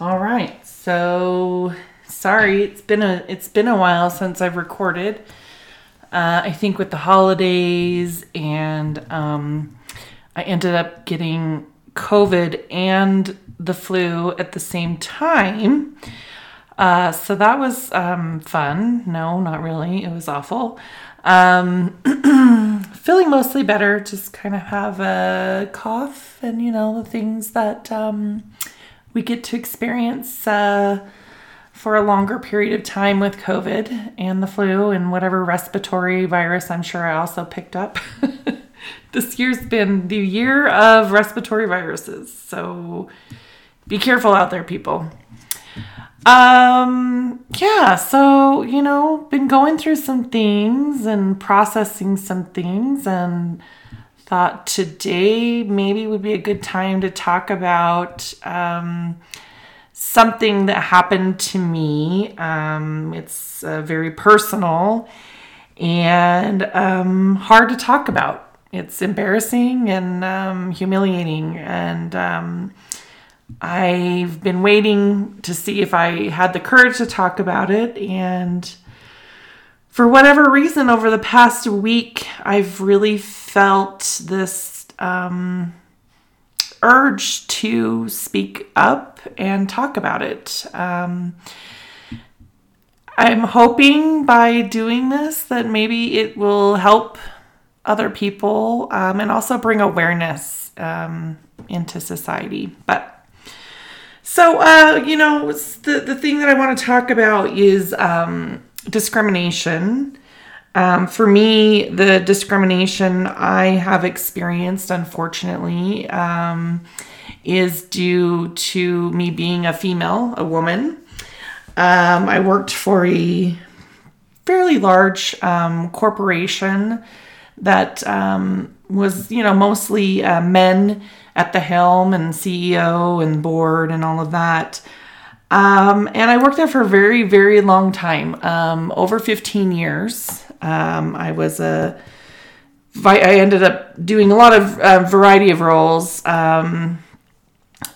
All right. So sorry, it's been a it's been a while since I've recorded. Uh, I think with the holidays and um, I ended up getting COVID and the flu at the same time. Uh, so that was um, fun. No, not really. It was awful. Um, feeling mostly better. Just kind of have a cough and you know the things that um, we get to experience uh, for a longer period of time with COVID and the flu and whatever respiratory virus I'm sure I also picked up. this year's been the year of respiratory viruses. So be careful out there, people. Um, yeah, so, you know, been going through some things and processing some things and thought today maybe would be a good time to talk about um, something that happened to me. Um, it's uh, very personal and um, hard to talk about. It's embarrassing and um, humiliating. And um, I've been waiting to see if I had the courage to talk about it. And for whatever reason, over the past week, I've really felt this um, urge to speak up and talk about it. Um, I'm hoping by doing this that maybe it will help other people um, and also bring awareness um, into society. But so, uh, you know, the, the thing that I want to talk about is um, discrimination. Um, for me, the discrimination I have experienced, unfortunately, um, is due to me being a female, a woman. Um, I worked for a fairly large um, corporation that um, was, you know, mostly uh, men at the helm and CEO and board and all of that. Um, and I worked there for a very, very long time, um, over 15 years. Um, I was a, I ended up doing a lot of uh, variety of roles. Um,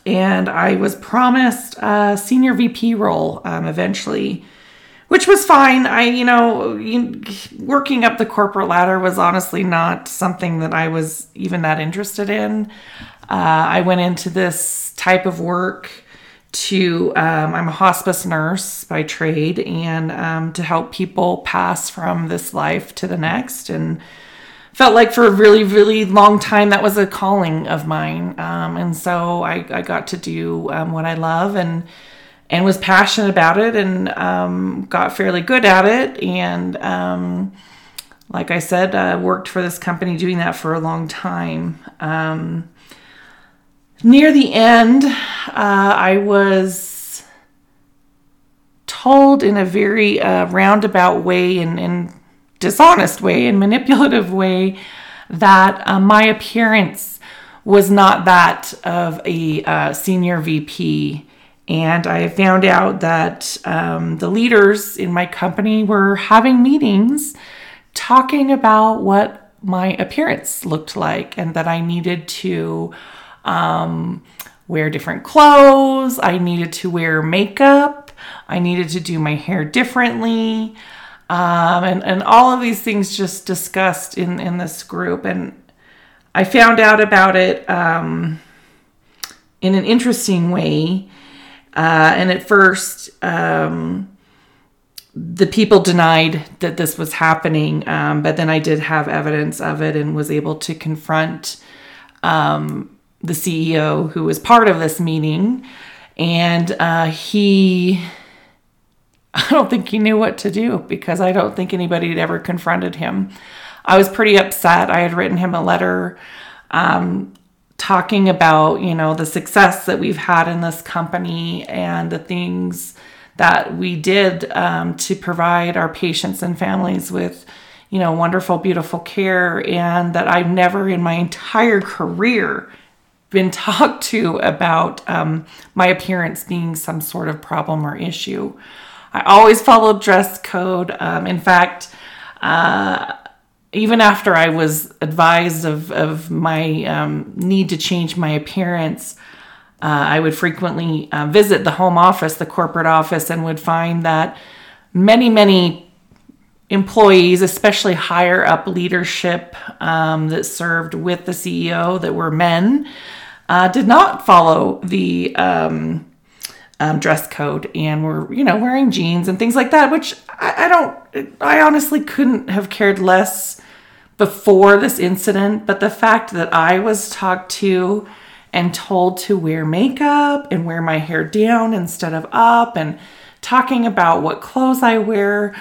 and I was promised a senior VP role um, eventually, which was fine. I, you know, working up the corporate ladder was honestly not something that I was even that interested in. Uh, I went into this type of work to um, i'm a hospice nurse by trade and um, to help people pass from this life to the next and felt like for a really really long time that was a calling of mine. Um, and so I, I, got to do um, what i love and and was passionate about it and um, got fairly good at it. And um, like i said uh, worked for this company doing that for a long time near the end, uh, I was told in a very uh, roundabout way and, and, dishonest way and manipulative way that uh, my appearance was not that of a uh, senior VP. And I found out that um, the leaders in my company were having meetings talking about what my appearance looked like and that I needed to um, wear different clothes. I needed to wear makeup. I needed to do my hair differently. Um, and, and all of these things just discussed in, in this group. And I found out about it um, in an interesting way. Uh, and at first, um, the people denied that this was happening, um, but then I did have evidence of it and was able to confront um, the CEO who was part of this meeting, and uh, he. I don't think he knew what to do because I don't think anybody had ever confronted him. I was pretty upset. I had written him a letter um, talking about, you know, the success that we've had in this company and the things that we did um, to provide our patients and families with, you know, wonderful, beautiful care, and that I've never in my entire career been talked to about um, my appearance being some sort of problem or issue. I always followed dress code. Um, in fact, uh, even after I was advised of, of my um, need to change my appearance, uh, I would frequently uh, visit the home office, the corporate office, and would find that many, many employees, especially higher up leadership um, that served with the CEO that were men, uh, did not follow the um, um, dress code and were, you know, wearing jeans and things like that, which I, I don't, I honestly couldn't have cared less before this incident. But the fact that I was talked to and told to wear makeup and wear my hair down instead of up and talking about what clothes I wear,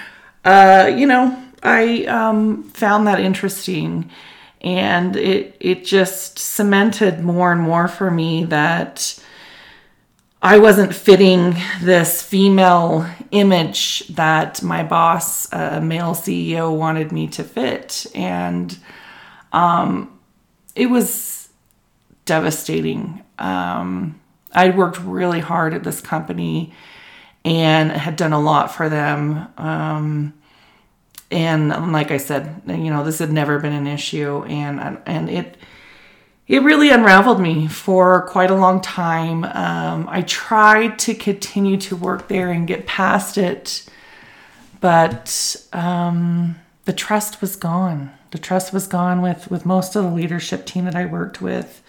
uh, you know, I um, found that interesting. And it, it just cemented more and more for me that I wasn't fitting this female image that my boss, a male CEO, wanted me to fit. And um, it was devastating. Um, I'd worked really hard at this company and had done a lot for them. Um, and like I said, you know, this had never been an issue, and and it it really unraveled me for quite a long time. Um, I tried to continue to work there and get past it, but um, the trust was gone. The trust was gone with with most of the leadership team that I worked with,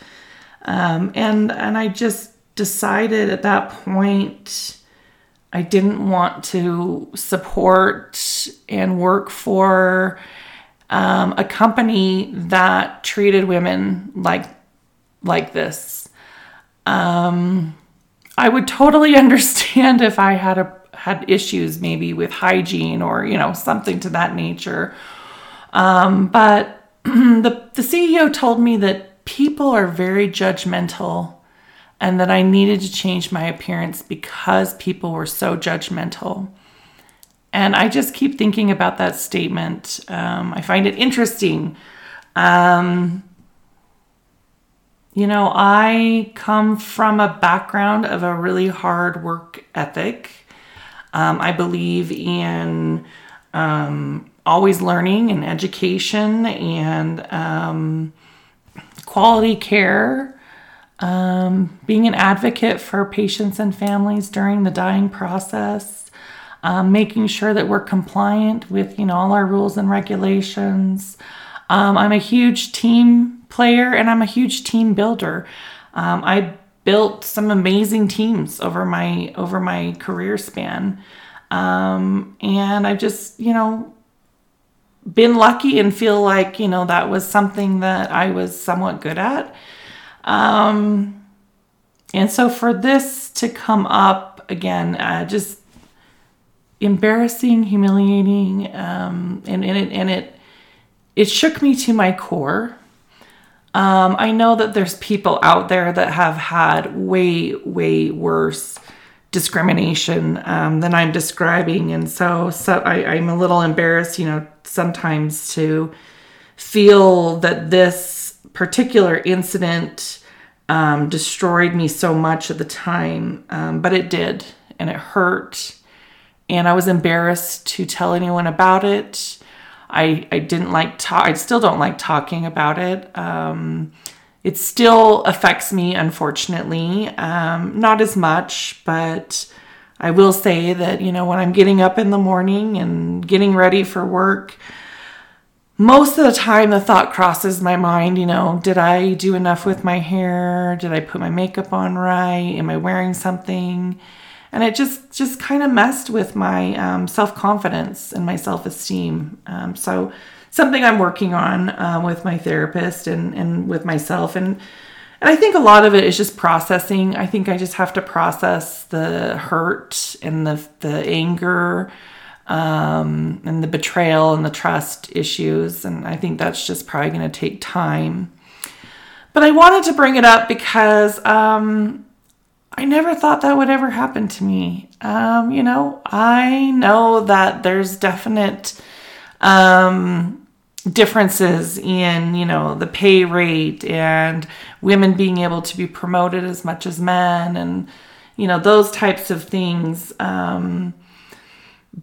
um, and and I just decided at that point I didn't want to support and work for um, a company that treated women like like this. Um, I would totally understand if I had a had issues maybe with hygiene or you know something to that nature. Um, but the the CEO told me that people are very judgmental and that I needed to change my appearance because people were so judgmental. And I just keep thinking about that statement. Um, I find it interesting. Um, you know, I come from a background of a really hard work ethic. Um, I believe in um, always learning and education and um, quality care. Um, being an advocate for patients and families during the dying process, um, making sure that we're compliant with you know all our rules and regulations. Um, I'm a huge team player and I'm a huge team builder. Um, I built some amazing teams over my over my career span, um, and I've just you know been lucky and feel like you know that was something that I was somewhat good at. Um, and so for this to come up again, uh, just embarrassing, humiliating, um, and, and it and it it shook me to my core. Um, I know that there's people out there that have had way way worse discrimination um, than I'm describing, and so so I, I'm a little embarrassed, you know, sometimes to feel that this particular incident um, destroyed me so much at the time, um, but it did, and it hurt and I was embarrassed to tell anyone about it. I, I didn't like talk. I still don't like talking about it. Um, it still affects me, unfortunately. Um, not as much, but I will say that you know when I'm getting up in the morning and getting ready for work, most of the time the thought crosses my mind. You know, did I do enough with my hair? Did I put my makeup on right? Am I wearing something? and it just just kind of messed with my um, self confidence and my self esteem. Um, so something I'm working on uh, with my therapist and and with myself and. And I think a lot of it is just processing. I think I just have to process the hurt and the the anger um, and the betrayal and the trust issues. And I think that's just probably going to take time. But I wanted to bring it up because um, I never thought that would ever happen to me. Um, you know, I know that there's definite um, differences in, you know, the pay rate and women being able to be promoted as much as men and, you know, those types of things. Um,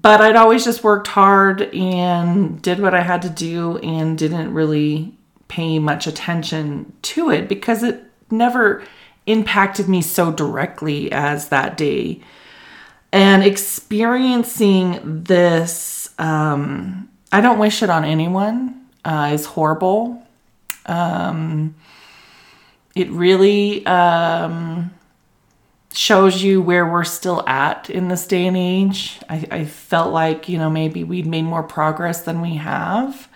but I'd always just worked hard and did what I had to do and didn't really pay much attention to it because it never impacted me so directly as that day. And experiencing this, um, I don't wish it on anyone, uh, is horrible. Um, it really um, shows you where we're still at in this day and age. I, I felt like, you know, maybe we'd made more progress than we have.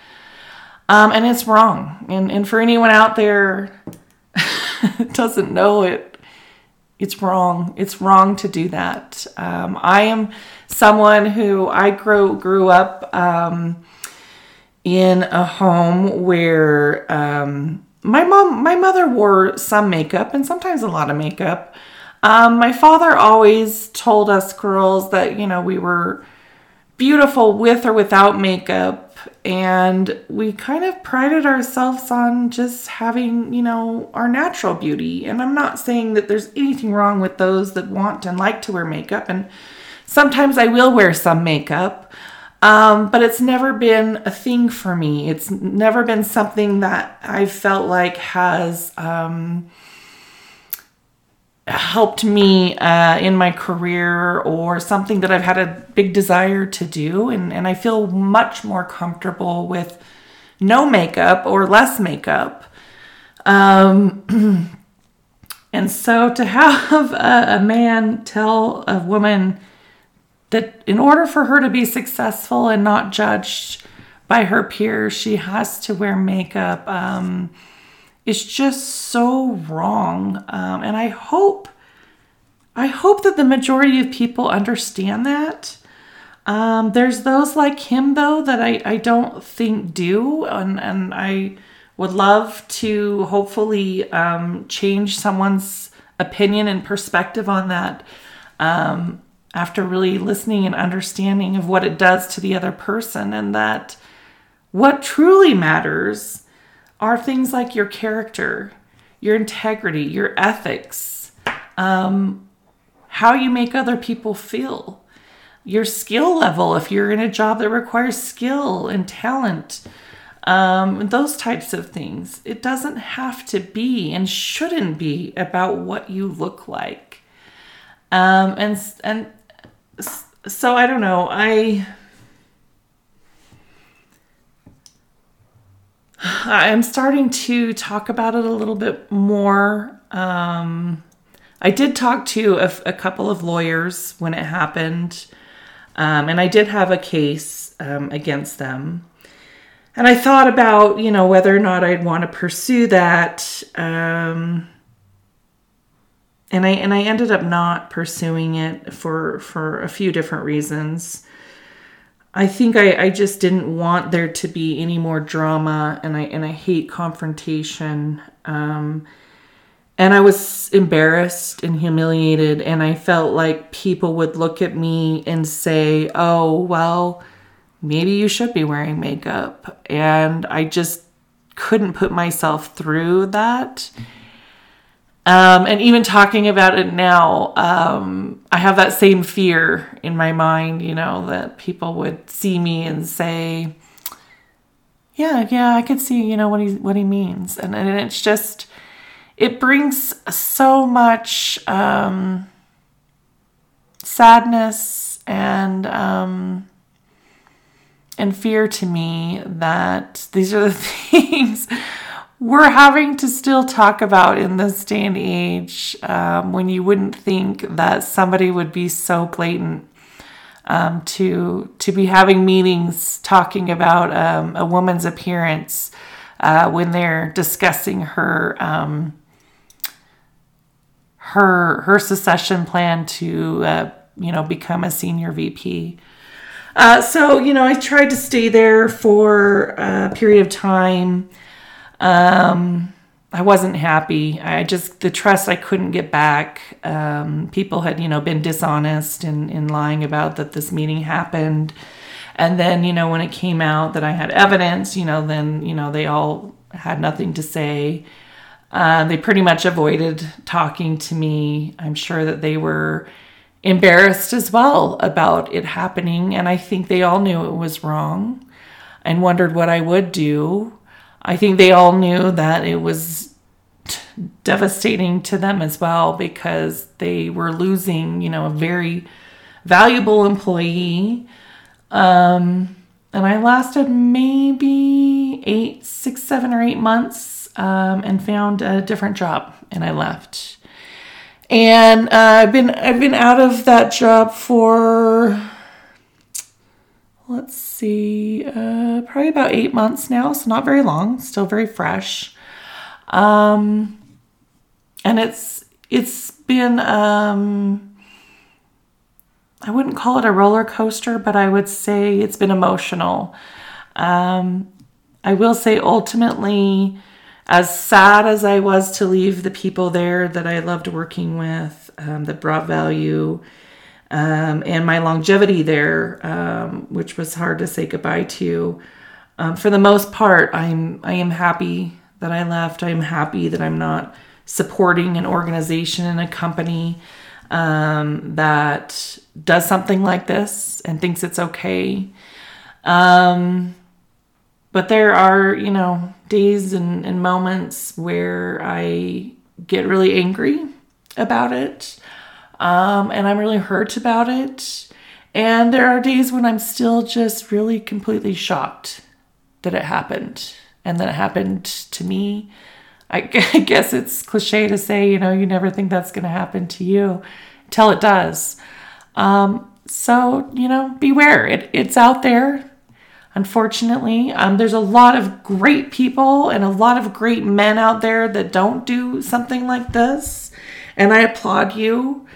Um, and it's wrong. And, and for anyone out there doesn't know it, it's wrong. It's wrong to do that. Um, I am someone who I grew grew up um, in a home where um, my mom, my mother wore some makeup and sometimes a lot of makeup. Um, my father always told us girls that you know we were beautiful with or without makeup and we kind of prided ourselves on just having you know our natural beauty. And i'm not saying that there's anything wrong with those that want and like to wear makeup and sometimes i will wear some makeup. Um, but it's never been a thing for me. It's never been something that i felt like has um, helped me uh, in my career or something that I've had a big desire to do. And, and I feel much more comfortable with no makeup or less makeup. Um, and so to have a, a, man tell a woman that in order for her to be successful and not judged by her peers, she has to wear makeup. Um, is just so wrong. Um, and I hope, I hope that the majority of people understand that. Um, there's those like him though that I, I don't think do, and, and I would love to hopefully um, change someone's opinion and perspective on that um, after really listening and understanding of what it does to the other person, and that what truly matters are things like your character, your integrity, your ethics, um, how you make other people feel, your skill level, if you're in a job that requires skill and talent, um, those types of things. It doesn't have to be and shouldn't be about what you look like. Um, and and so I don't know. I I'm starting to talk about it a little bit more. Um, I did talk to a, a, couple of lawyers when it happened, um, and I did have a case um, against them. And I thought about, you know, whether or not I'd want to pursue that. Um, and I and I ended up not pursuing it for for a few different reasons. I think I, I just didn't want there to be any more drama and I and I hate confrontation. Um, and I was embarrassed and humiliated and I felt like people would look at me and say, "Oh, well, maybe you should be wearing makeup." And I just couldn't put myself through that. Um, and even talking about it now, um, I have that same fear in my mind, you know, that people would see me and say, "Yeah, yeah, I could see, you know, what he what he means," and and it's just, it brings so much um, sadness and um, and fear to me that these are the things we're having to still talk about in this day and age um, when you wouldn't think that somebody would be so blatant um, to to be having meetings talking about um, a woman's appearance uh, when they're discussing her um, her her succession plan to uh, you know become a senior VP. Uh, so you know I tried to stay there for a period of time. Um, I wasn't happy. I just the trust I couldn't get back. Um, people had you know been dishonest in in lying about that this meeting happened, and then you know when it came out that I had evidence, you know then you know they all had nothing to say. Uh, they pretty much avoided talking to me. I'm sure that they were embarrassed as well about it happening, and I think they all knew it was wrong and wondered what I would do I think they all knew that it was devastating to them as well because they were losing, you know, a very valuable employee. Um, and I lasted maybe eight, six, seven, or eight months um, and found a different job, and I left. And uh, I've been I've been out of that job for let's see, uh, probably about eight months now, so not very long, still very fresh. Um, and it's it's been um, I wouldn't call it a roller coaster, but I would say it's been emotional. Um, I will say ultimately, as sad as I was to leave the people there that I loved working with, um, that brought value, um, and my longevity there, um, which was hard to say goodbye to. Um, for the most part, I'm I am happy that I left. I am happy that I'm not supporting an organization and a company um, that does something like this and thinks it's okay. Um, but there are, you know, days and, and moments where I get really angry about it. Um, and I'm really hurt about it. And there are days when I'm still just really completely shocked that it happened and that it happened to me I guess it's cliche to say, you know, you never think that's going to happen to you until it does. Um, so, you know, beware. It, it's out there. Unfortunately, um, there's a lot of great people and a lot of great men out there that don't do something like this. And I applaud you.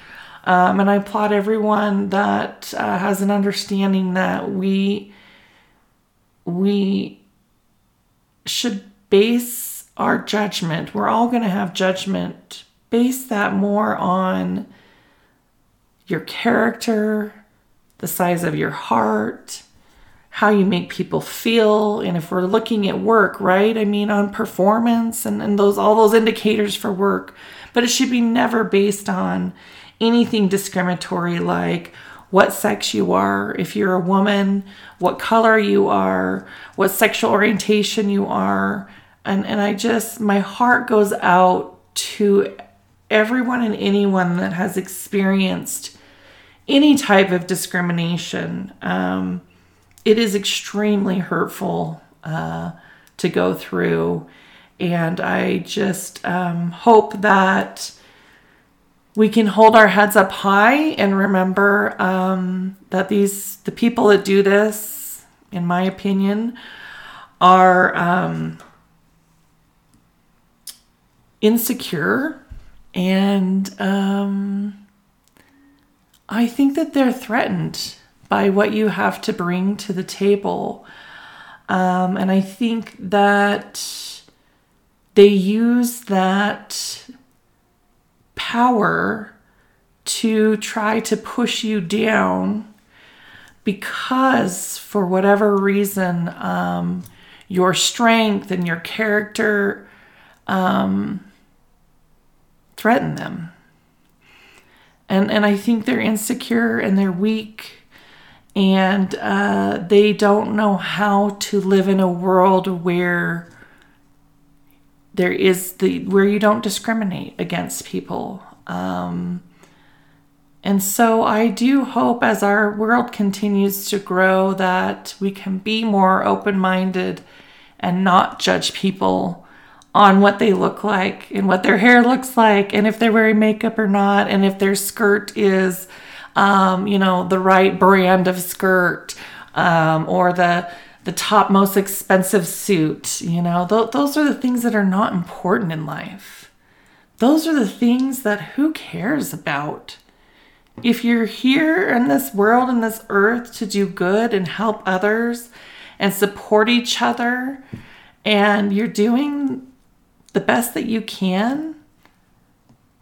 Um, and I applaud everyone that uh, has an understanding that we we should base our judgment, we're all going to have judgment. Base that more on your character, the size of your heart, how you make people feel. And if we're looking at work, right? I mean, on performance and, and those all those indicators for work. But it should be never based on anything discriminatory like what sex you are, if you're a woman, what color you are, what sexual orientation you are, and and I just my heart goes out to everyone and anyone that has experienced any type of discrimination. Um, it is extremely hurtful uh, to go through, and I just um, hope that we can hold our heads up high and remember um, that these the people that do this, in my opinion, are um, insecure and um, I think that they're threatened by what you have to bring to the table. Um, and I think that they use that power to try to push you down because, for whatever reason, um, your strength and your character um, threaten them. And, and I think they're insecure and they're weak and uh, they don't know how to live in a world where there is the where you don't discriminate against people. Um, and so i do hope as our world continues to grow that we can be more open-minded and not judge people on what they look like and what their hair looks like and if they're wearing makeup or not and if their skirt is um, you know the right brand of skirt um, or the the top most expensive suit you know? Th- those are the things that are not important in life. Those are the things that who cares about? If you're here in this world in this earth to do good and help others and support each other and you're doing the best that you can,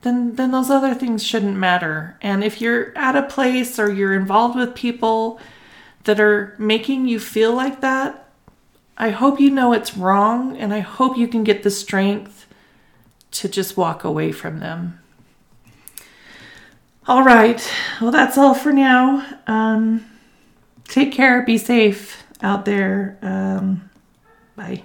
then then those other things shouldn't matter. And if you're at a place or you're involved with people that are making you feel like that, I hope you know it's wrong and I hope you can get the strength to just walk away from them. All right. Well, that's all for now. Um, take care. Be safe out there. Um, bye.